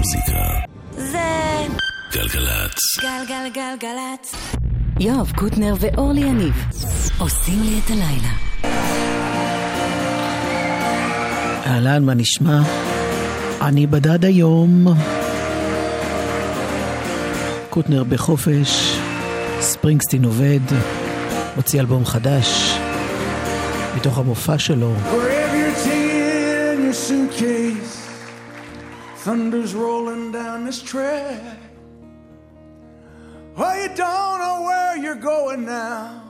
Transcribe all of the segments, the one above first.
המוזיקה. זה... גלגלצ. גלגלגלגלצ. יואב קוטנר ואורלי יניב עושים לי את הלילה. אהלן, מה נשמע? אני בדד היום. קוטנר בחופש, ספרינגסטין עובד, הוציא אלבום חדש, מתוך המופע שלו. Thunder's rolling down this track. Well, you don't know where you're going now,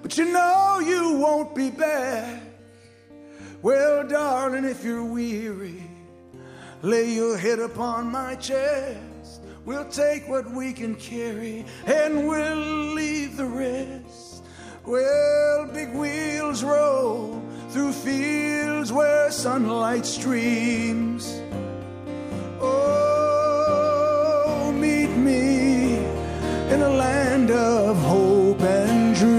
but you know you won't be back. Well, darling, if you're weary, lay your head upon my chest. We'll take what we can carry and we'll leave the rest. Well, big wheels roll through fields where sunlight streams. Oh, meet me in a land of hope and dreams.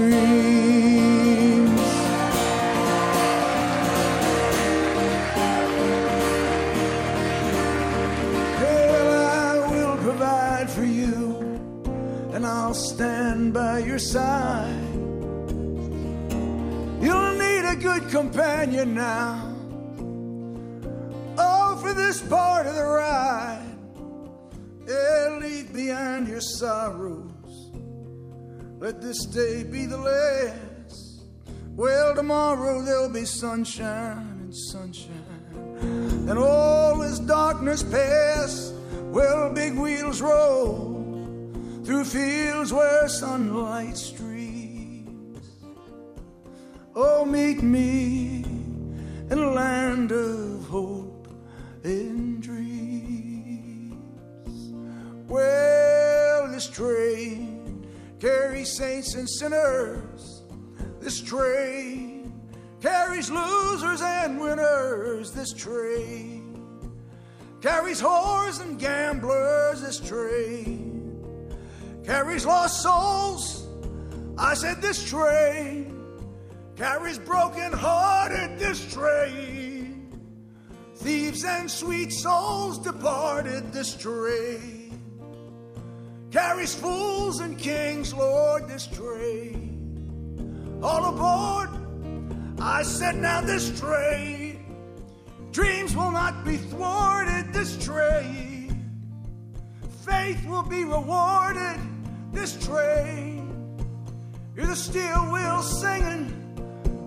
Well, I will provide for you, and I'll stand by your side. A good companion now. Oh, for this part of the ride, yeah, leave behind your sorrows. Let this day be the last. Well, tomorrow there'll be sunshine and sunshine, and all this darkness pass. Well, big wheels roll through fields where sunlight streams. Oh, meet me in a land of hope and dreams. Well, this train carries saints and sinners. This train carries losers and winners. This train carries whores and gamblers. This train carries lost souls. I said, This train carries broken hearted this train. Thieves and sweet souls departed this train. Carries fools and kings, Lord, this train. All aboard, I said, now this train. Dreams will not be thwarted this train. Faith will be rewarded this train. You're the steel wheel singing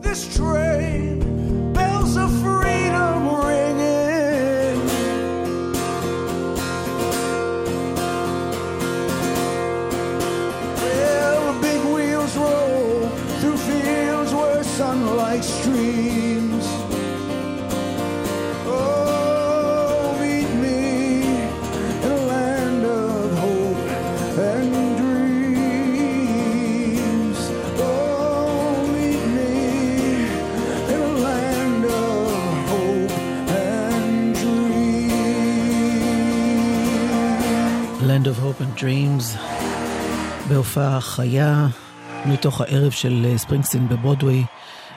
this train, bells of freedom ringing. Land of Hope and Dreams, בהופעה חיה מתוך הערב של אה, ספרינגסטין בברודוויי.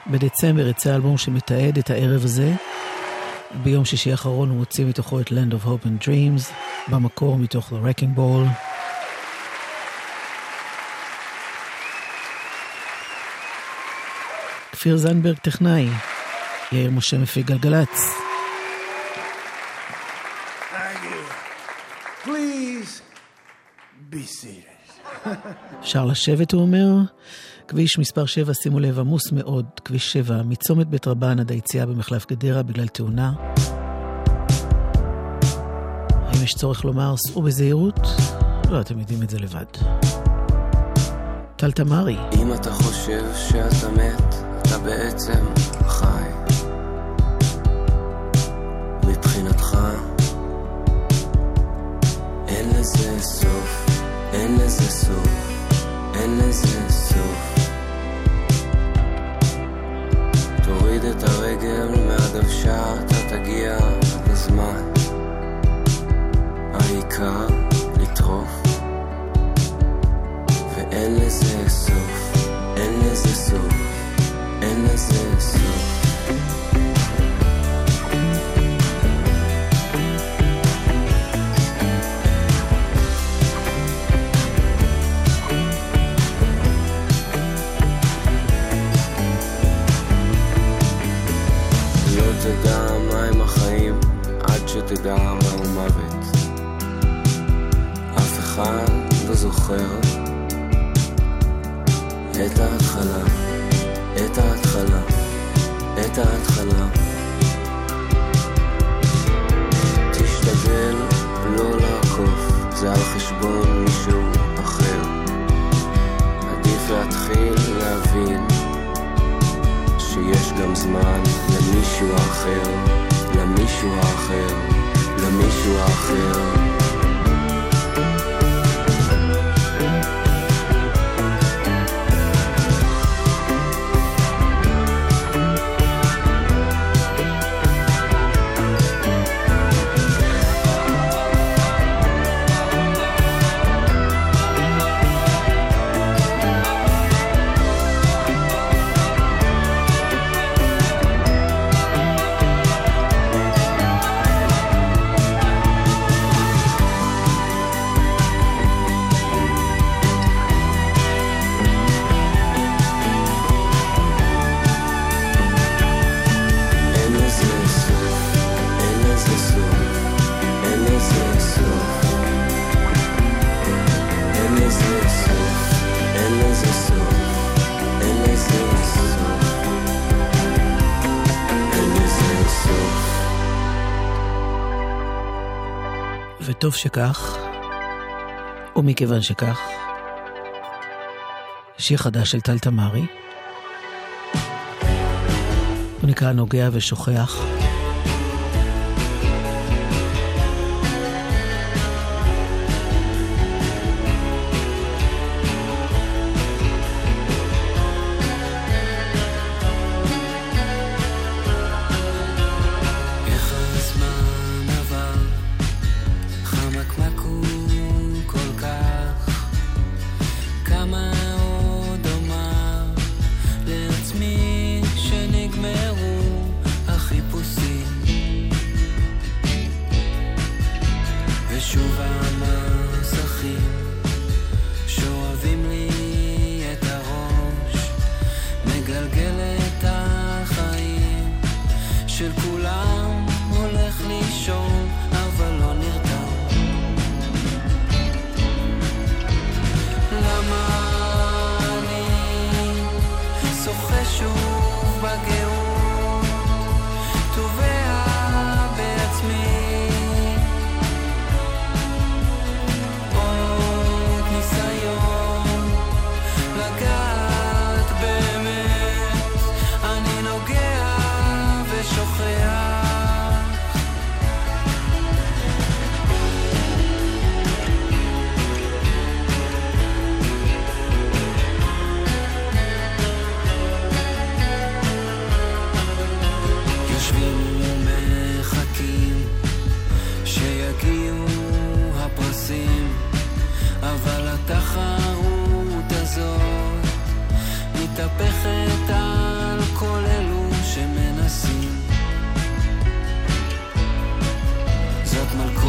בדצמבר יצא אלבום שמתעד את הערב הזה. ביום שישי האחרון הוא הוציא מתוכו את Land of Hope and Dreams, במקור מתוך The Wrecking Ball. כפיר זנדברג טכנאי, יאיר משה מפיק גלגלצ. אפשר לשבת, הוא אומר. כביש מספר 7, שימו לב, עמוס מאוד, כביש 7, מצומת בית רבן עד היציאה במחלף גדרה בגלל תאונה. האם יש צורך לומר, סעו בזהירות? לא, אתם יודעים את זה לבד. טל תמרי, אם אתה חושב שאתה מת, אתה בעצם חי. מבחינתך, אין לזה סוף, אין לזה סוף, אין לזה סוף. תוריד את הרגל מהדוושה, אתה תגיע בזמן. העיקר לטרוף. ואין לזה סוף, אין לזה סוף, אין לזה סוף. תדע מהו מוות. אף אחד לא זוכר את ההתחלה, את ההתחלה, את ההתחלה. תשתדל לא לעקוף, זה על חשבון מישהו אחר. עדיף להתחיל להבין שיש גם זמן למישהו אחר. למישהו האחר, למישהו האחר. שכך, ומכיוון שכך, שיר חדש של טל תמרי. הוא נקרא נוגע ושוכח. personal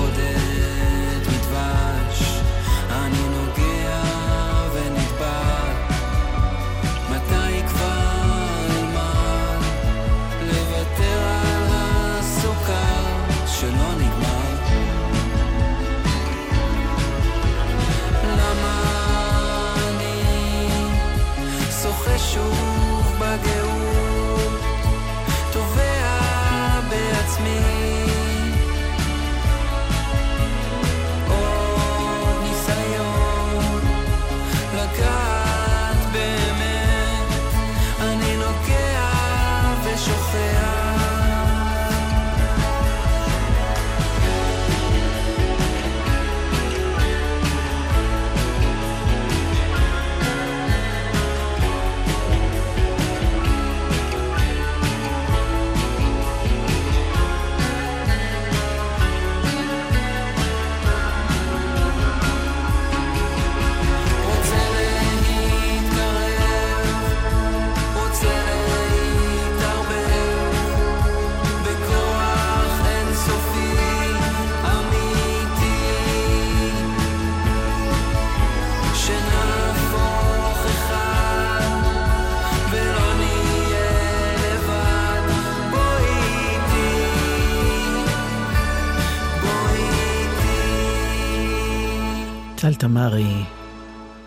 קמרי.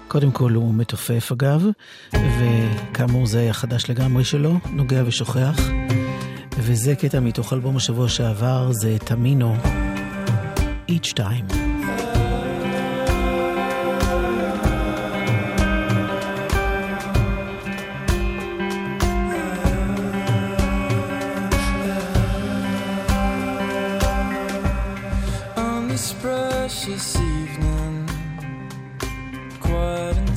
קודם כל הוא מתופף אגב, וכאמור זה היה חדש לגמרי שלו, נוגע ושוכח. וזה קטע מתוך אלבום השבוע שעבר, זה תמינו, each time. she sees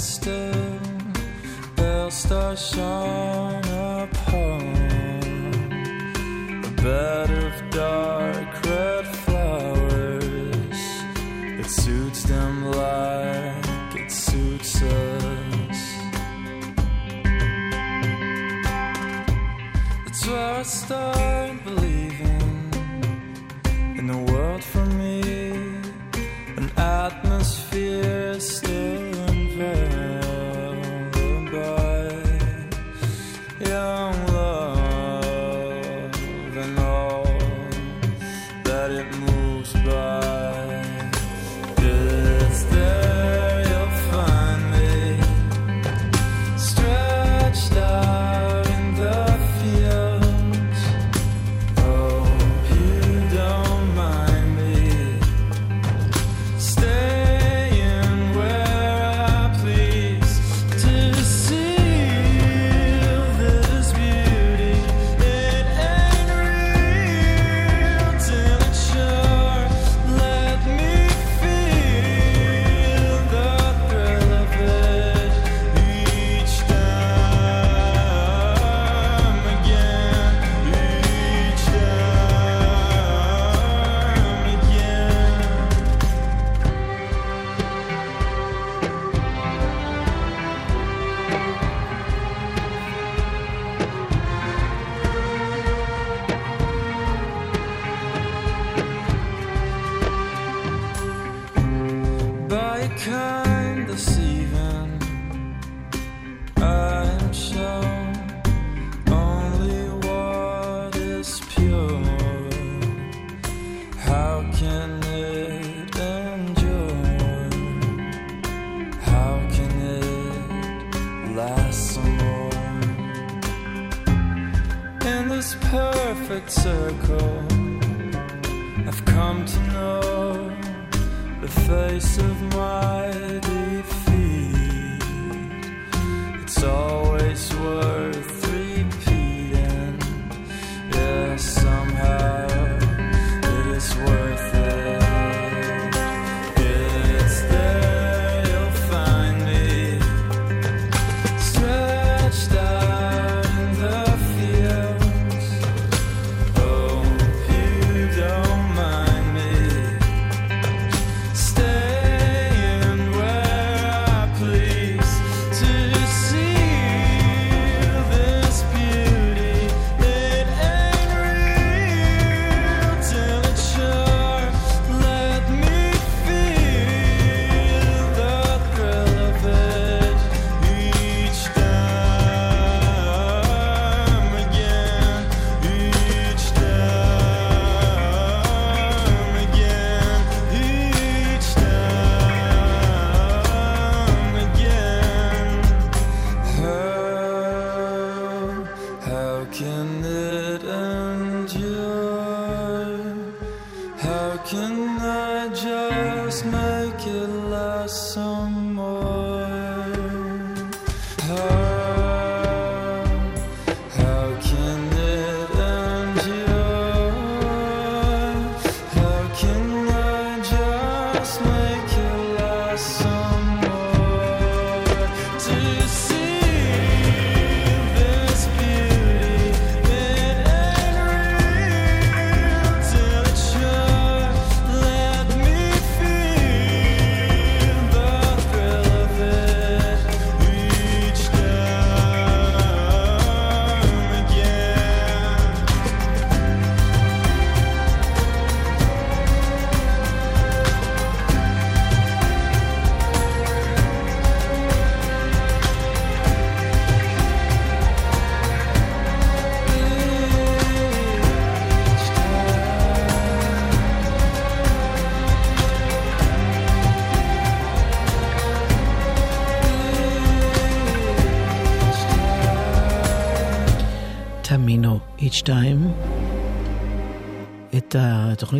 still they'll shine upon a bed of dark red flowers It suits them like it suits us. It's where I start.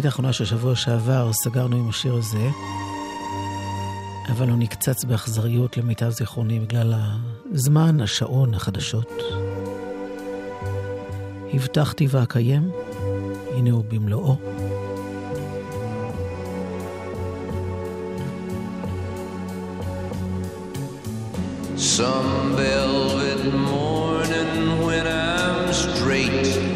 התוכנית האחרונה של שבוע שעבר סגרנו עם השיר הזה, אבל הוא נקצץ באכזריות למיטב זיכרוני בגלל הזמן, השעון, החדשות. הבטחתי ואקיים, הנה הוא במלואו. Some velvet morning when I'm straight.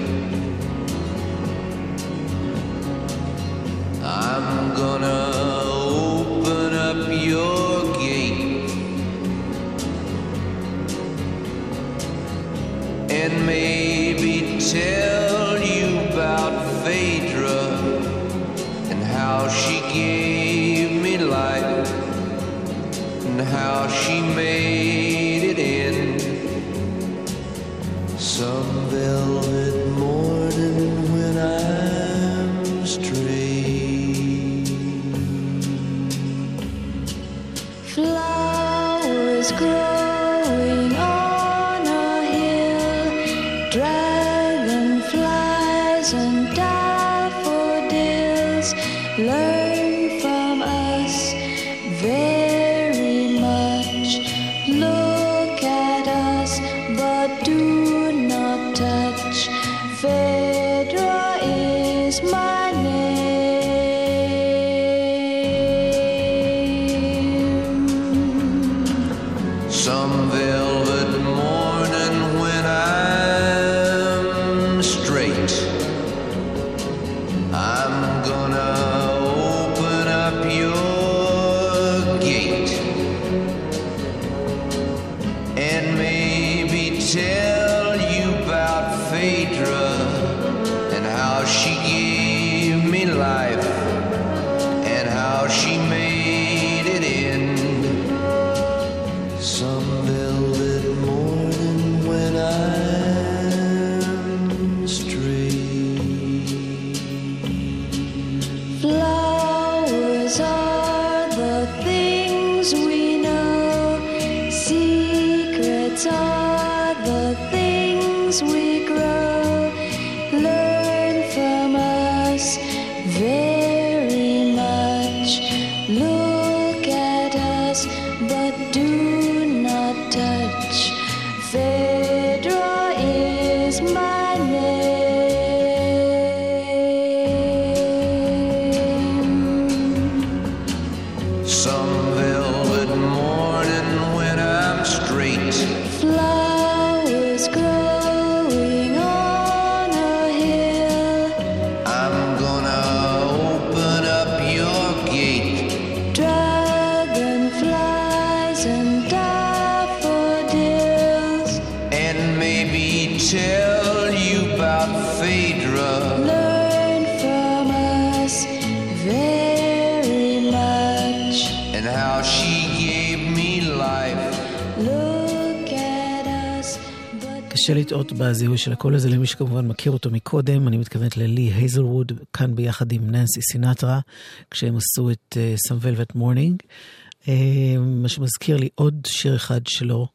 She made לטעות בזיהוי של הקול הזה למי שכמובן מכיר אותו מקודם, אני מתכוונת ללי הייזלווד, כאן ביחד עם ננסי סינטרה, כשהם עשו את uh, Some Morning. Uh, מה שמזכיר לי עוד שיר אחד שלו,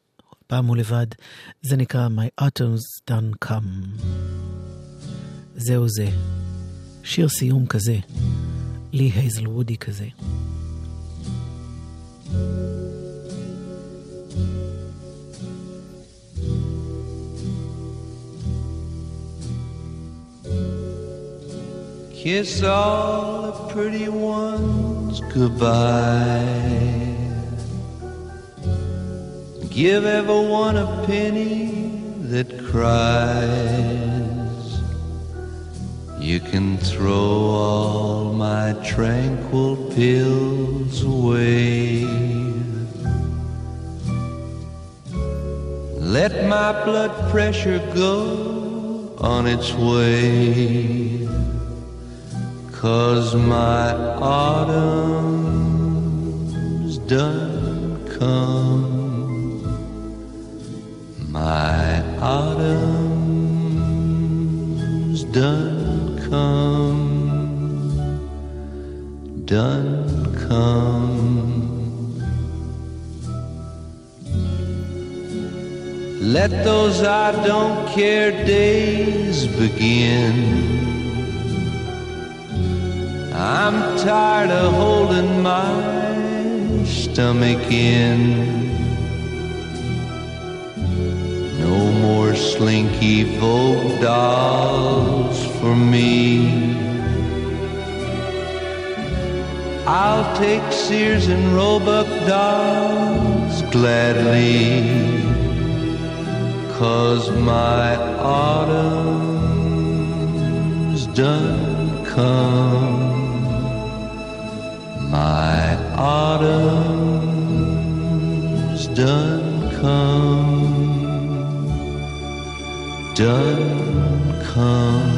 פעם הוא לבד, זה נקרא My Autumn's Done Come. זהו זה. שיר סיום כזה, לי הייזלוודי כזה. Kiss all the pretty ones goodbye. Give everyone a penny that cries. You can throw all my tranquil pills away. Let my blood pressure go on its way. Cause my autumn's done come. My autumn's done come. Done come. Let those I don't care days begin. I'm tired of holding my stomach in. No more slinky folk dolls for me. I'll take Sears and Roebuck dolls gladly. Cause my autumn's done come. My autumn's done come. Done come.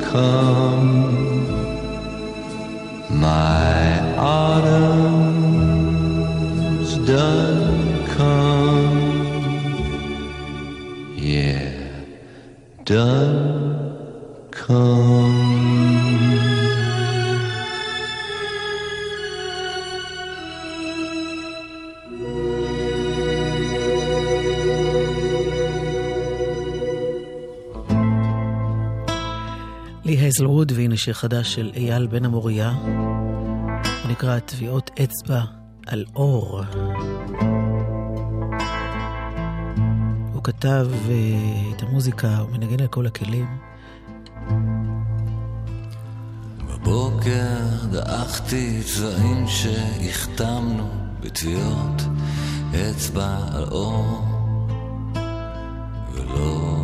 Come. My autumn's done come. Yeah, done come. לי הייזלווד, והנה שיר חדש של אייל בן המוריה. הוא נקרא טביעות אצבע על אור. הוא כתב uh, את המוזיקה, הוא מנגן על כל הכלים. בבוקר דעכתי צבעים שהחתמנו בטביעות אצבע על אור ולא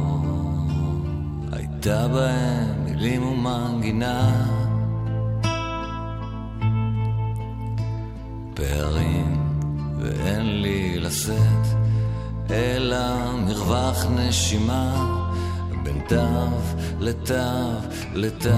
הייתה בהם מילים ומנגינה. פערים ואין לי לשאת אלא מרווח נשימה בין תו לתו לתו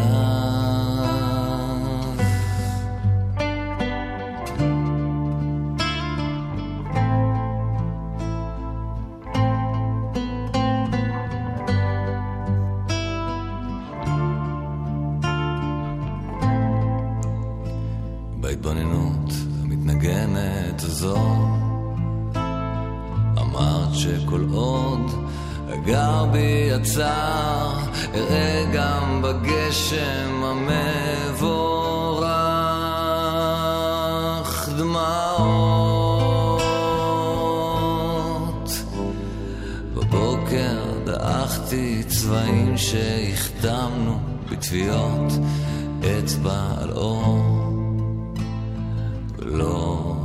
גם בגשם המבורך דמעות. בבוקר דעכתי צבעים שהחתמנו בטביעות אצבע על אור. ולא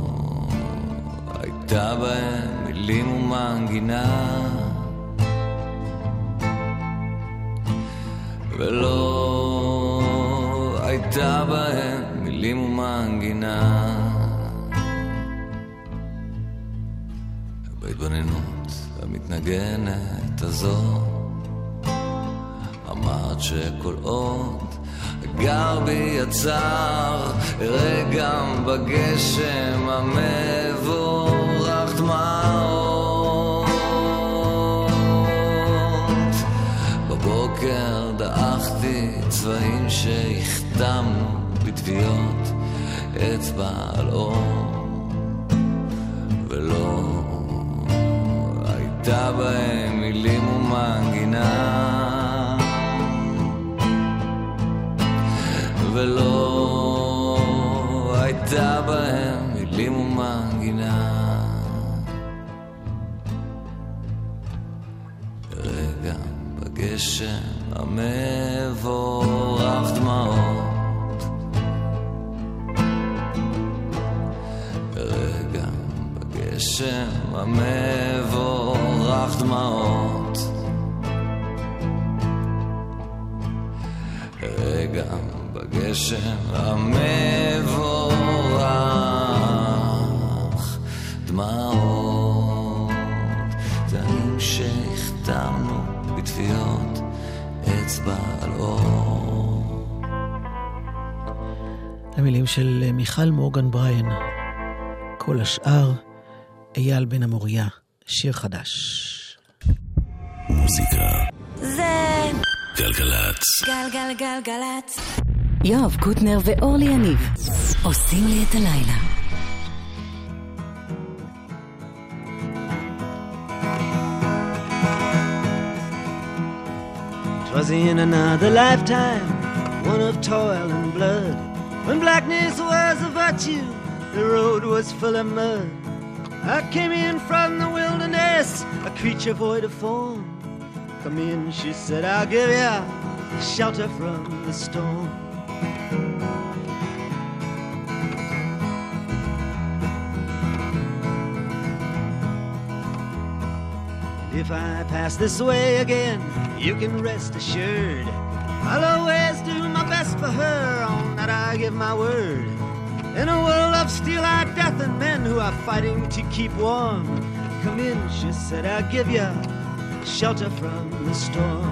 הייתה בהם מילים ומנגינה. ולא בהתבוננות המתנגנת הזו אמרת שכל עוד גר בי יצר, אראה גם בגשם המבורך דמעות. בבוקר דעכתי צבעים שהחתמנו בטביעות אצבע על אור, הייתה בהם מילים ומנגינה. ולא הייתה בהם מילים ומנגינה. רגע בגשם המבורך דמעות. רגע בגשם המבורך דמעות. רגע בגשם המבורך דמעות זנים שהחתמנו בטביעות אצבע על אור המילים של מיכל מורגן בריין. כל השאר, אייל בן המוריה, שיר חדש. מוזיקה. זה גלגלצ. גלגלגלגלצ. יואב קוטנר ואורלי יניב עושים לי את הלילה. Twas in another lifetime, one of toil and blood. When blackness was a virtue, the road was full of mud. I came in from the wilderness, a creature void of form. Come in, she said, I'll give you shelter from the storm. And if I pass this way again, you can rest assured. I'll always do my best for her, on that I give my word. In a world of steel-eyed death and men who are fighting to keep warm, come in, she said, I'll give you shelter from the storm.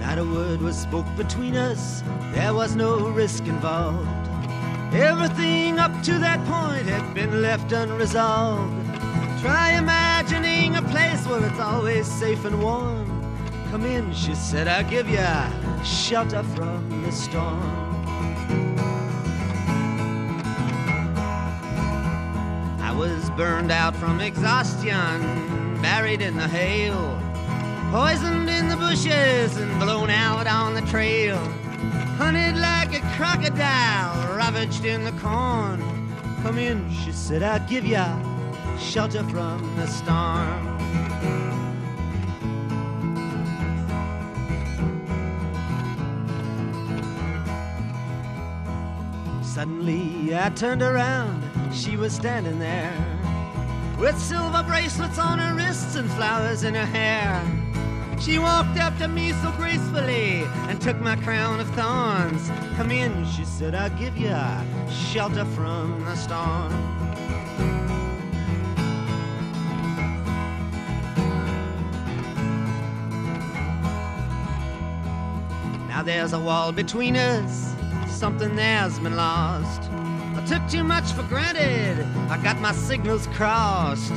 Not a word was spoke between us, there was no risk involved. Everything up to that point had been left unresolved. Try imagining a place where it's always safe and warm. Come in, she said, I'll give you shelter from the storm. Burned out from exhaustion, buried in the hail, poisoned in the bushes and blown out on the trail, hunted like a crocodile, ravaged in the corn. Come in, she said, I'll give you shelter from the storm. Suddenly I turned around, she was standing there with silver bracelets on her wrists and flowers in her hair. She walked up to me so gracefully and took my crown of thorns. Come in, she said, I'll give you shelter from the storm. Now there's a wall between us, something there's been lost. Took too much for granted, I got my signals crossed.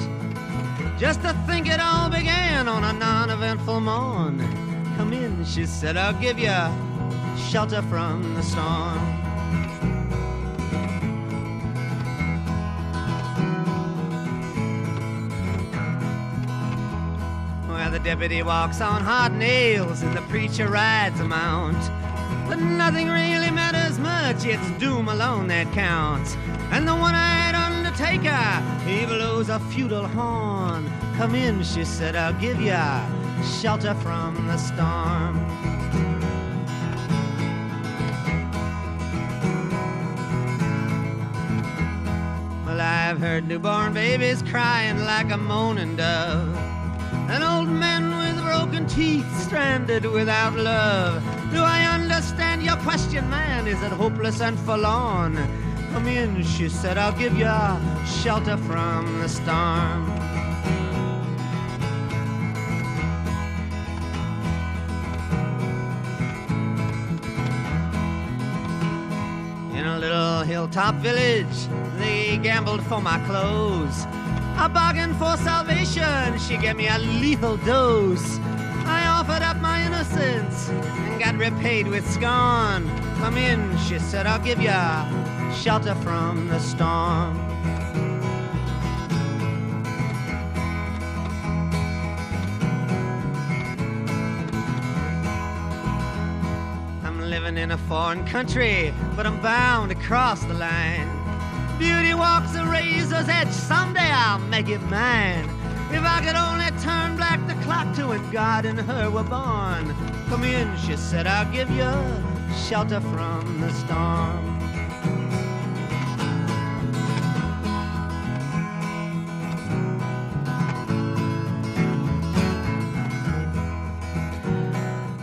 Just to think it all began on a non eventful morn. Come in, she said, I'll give you shelter from the storm. Where the deputy walks on hot nails and the preacher rides a mount. But nothing really matters much, it's doom alone that counts. And the one-eyed undertaker, he blows a feudal horn. Come in, she said, I'll give ya shelter from the storm. Well, I've heard newborn babies crying like a moaning dove. An old man with broken teeth, stranded without love. Do I your question, man, is it hopeless and forlorn? Come in, she said, I'll give you shelter from the storm. In a little hilltop village, they gambled for my clothes. I bargained for salvation, she gave me a lethal dose. And got repaid with scorn. Come in, she said, I'll give you shelter from the storm. I'm living in a foreign country, but I'm bound to cross the line. Beauty walks a razor's edge, someday I'll make it mine. If I could only back the clock to when God and her were born. Come in, she said, I'll give you shelter from the storm.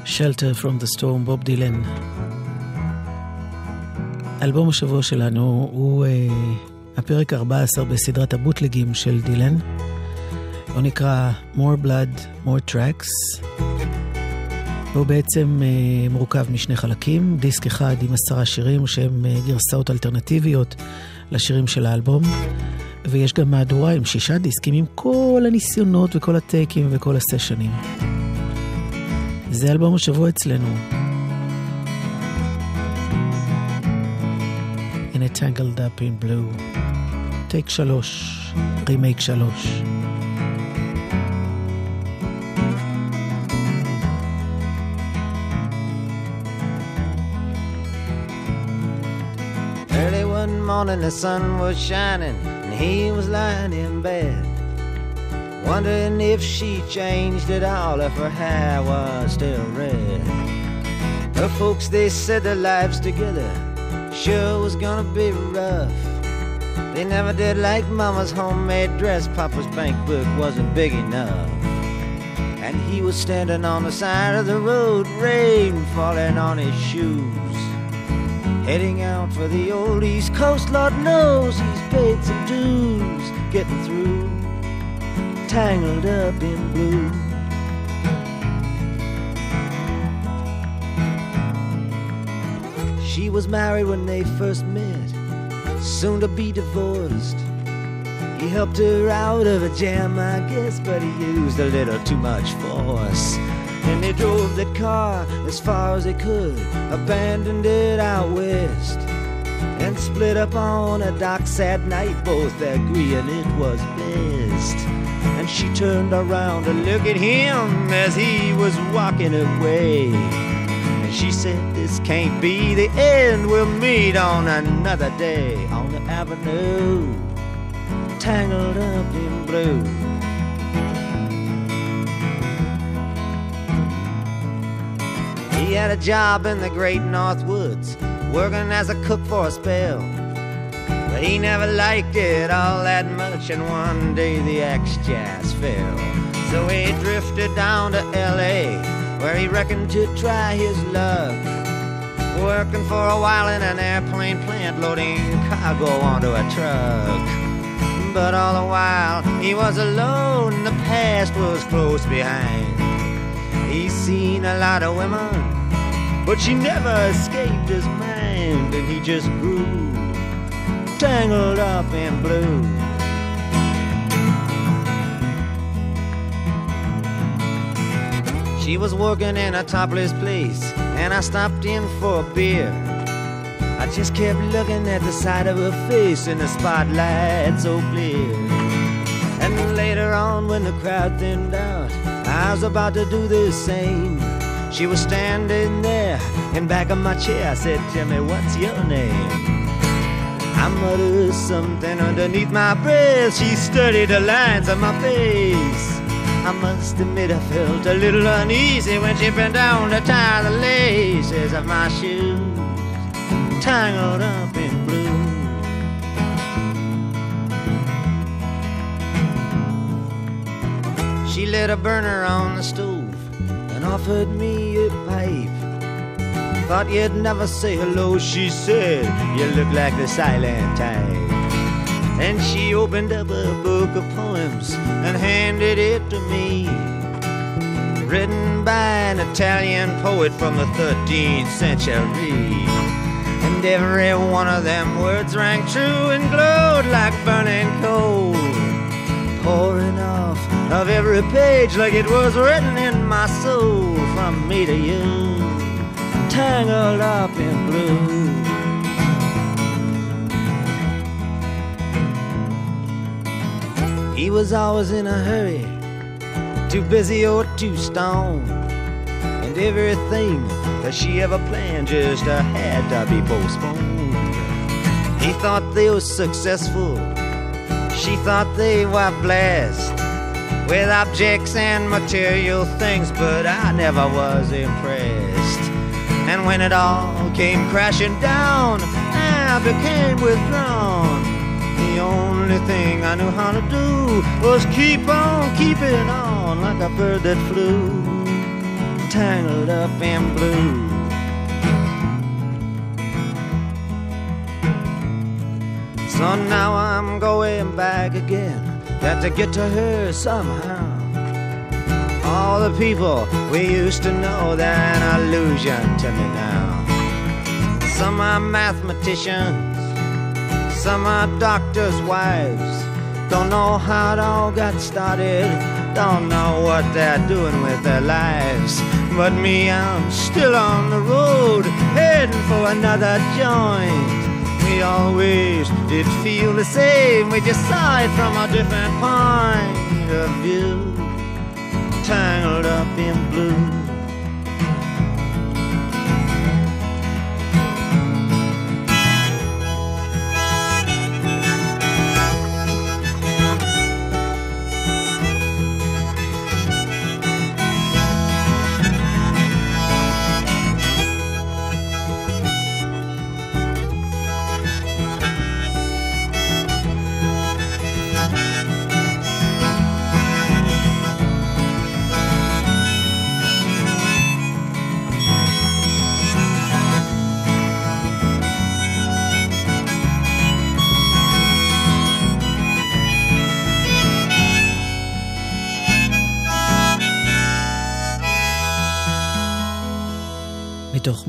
Shelter from the Storm, בוב דילן. אלבום השבוע שלנו הוא uh, הפרק 14 בסדרת הבוטלגים של דילן. הוא נקרא More Blood, More Tracks. והוא בעצם uh, מורכב משני חלקים, דיסק אחד עם עשרה שירים שהם uh, גרסאות אלטרנטיביות לשירים של האלבום. ויש גם מהדורה עם שישה דיסקים עם כל הניסיונות וכל הטייקים וכל הסשנים. זה אלבום השבוע אצלנו. In a tangled up in blue. טייק שלוש, רימייק שלוש. Morning the sun was shining and he was lying in bed. Wondering if she changed at all, if her hair was still red. Her folks, they said their lives together sure was gonna be rough. They never did like Mama's homemade dress, Papa's bank book wasn't big enough. And he was standing on the side of the road, rain falling on his shoes. Heading out for the old East Coast, Lord knows he's paid some dues. Getting through, tangled up in blue. She was married when they first met, soon to be divorced. He helped her out of a jam, I guess, but he used a little too much force. And they drove that car as far as they could, abandoned it out west, and split up on a dock sad night, both agreeing it was best. And she turned around to look at him as he was walking away. And she said, This can't be the end, we'll meet on another day on the avenue, tangled up in blue. He had a job in the great North Woods, working as a cook for a spell. But he never liked it all that much, and one day the axe just fell. So he drifted down to L.A., where he reckoned to try his luck. Working for a while in an airplane plant, loading cargo onto a truck. But all the while he was alone, the past was close behind. He's seen a lot of women, but she never escaped his mind, and he just grew tangled up in blue. She was working in a topless place, and I stopped in for a beer. I just kept looking at the side of her face in the spotlight so clear. And later on, when the crowd thinned out, I was about to do the same. She was standing there in back of my chair. I said, Tell me, what's your name? I muttered something underneath my breath. She studied the lines on my face. I must admit I felt a little uneasy when she bent down to tie the laces of my shoes, tangled up in blue. She lit a burner on the stove and offered me a pipe. Thought you'd never say hello, she said. You look like the silent type. And she opened up a book of poems and handed it to me. Written by an Italian poet from the 13th century. And every one of them words rang true and glowed like burning coal. Pouring off of every page like it was written in my soul from me to you, tangled up in blue. He was always in a hurry, too busy or too stoned. And everything that she ever planned just had to be postponed. He thought they were successful, she thought they were blessed with objects and material things, but I never was impressed. And when it all came crashing down, I became withdrawn. The only thing I knew how to do was keep on keeping on like a bird that flew, tangled up in blue. So now I'm going back again. Got to get to her somehow. All the people we used to know, they're an illusion to me now. Some are mathematicians, some are doctors' wives. Don't know how it all got started, don't know what they're doing with their lives. But me, I'm still on the road, heading for another joint. We always did feel the same, we just saw it from a different point of view. Tangled up in blue.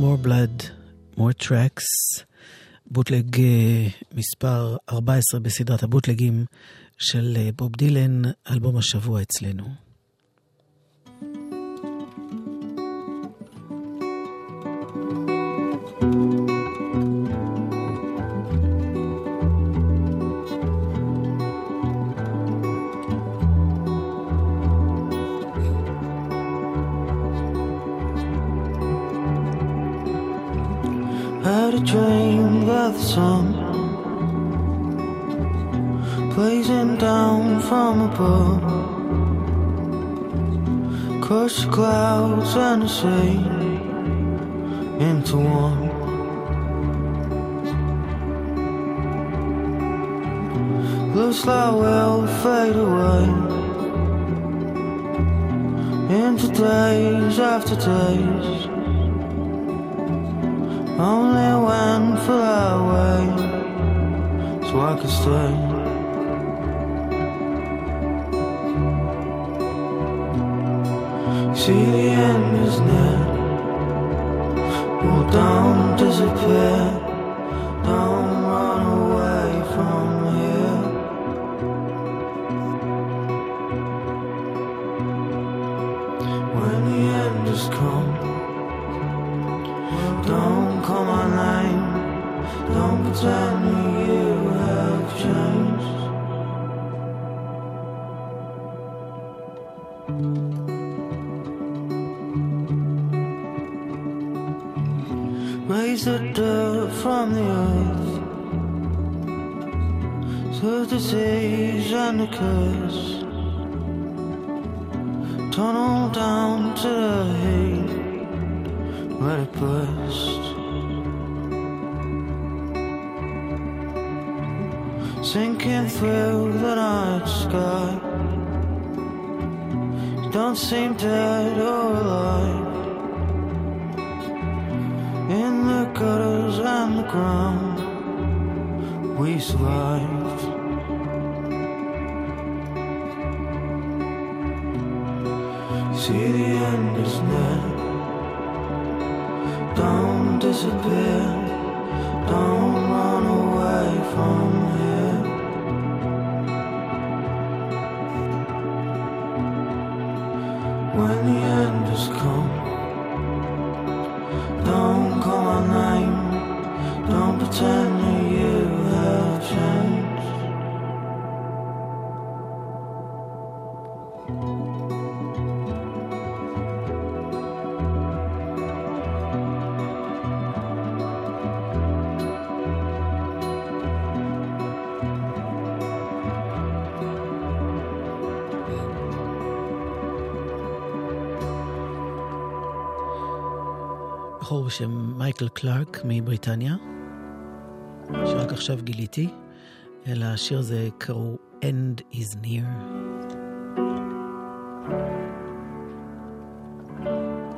More blood, more tracks, בוטלג אה, מספר 14 בסדרת הבוטלגים של אה, בוב דילן, אלבום השבוע אצלנו. Dream that the sun blazing down from above, crushed the clouds and the sea into one. Looks like we'll fade away into days after days. Only went for that way So I could stay. See the end בשם מייקל קלארק מבריטניה, שרק עכשיו גיליתי, אלא השיר הזה קראו End is Near.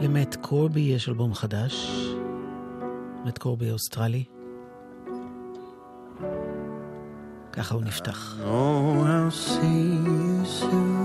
למט קורבי יש אלבום חדש, מט קורבי אוסטרלי. ככה הוא נפתח. Oh, I'll see you soon.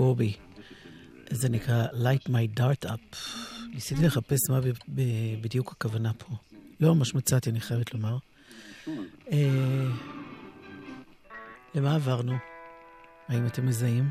קורבי. זה נקרא Light My Dart Up. ניסיתי לחפש מה בדיוק הכוונה פה. לא ממש מצאתי, אני חייבת לומר. אה, למה עברנו? האם אתם מזהים?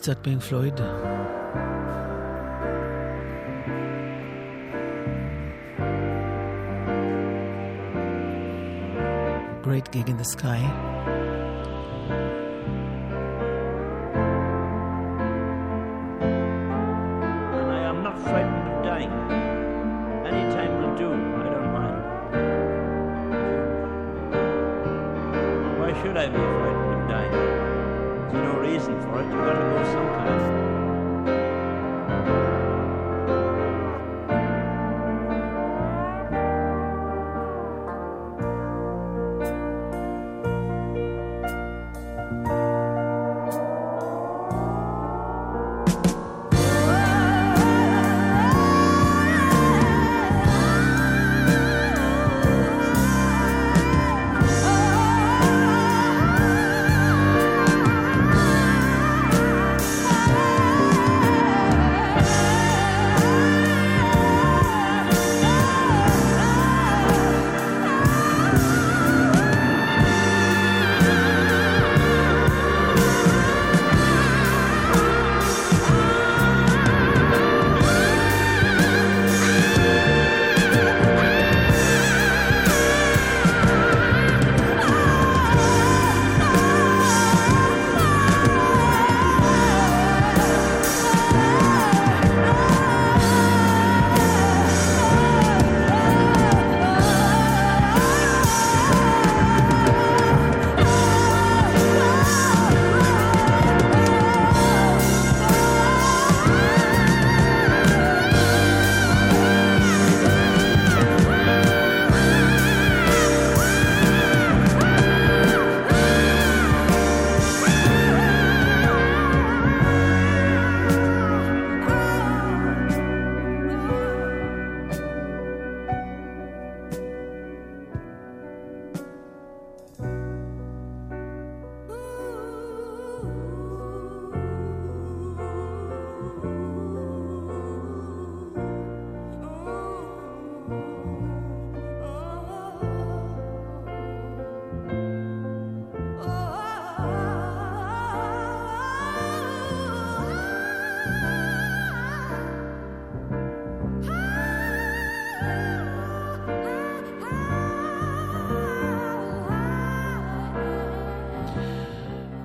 קצת פינק פלויד. Great Gig in the Sky.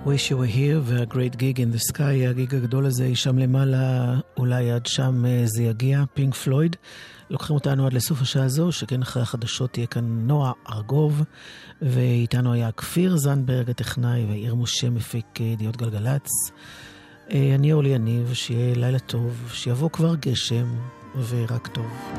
Wish You Were Here וה-Great Gig in the Sky, הגיג הגדול הזה היא שם למעלה, אולי עד שם אה, זה יגיע, פינק פלויד. לוקחים אותנו עד לסוף השעה הזו, שכן אחרי החדשות תהיה כאן נועה ארגוב, ואיתנו היה כפיר זנדברג הטכנאי ויאיר משה מפיק אה, ידיעות גלגלצ. אה, אני אורלי יניב, שיהיה לילה טוב, שיבוא כבר גשם, ורק טוב.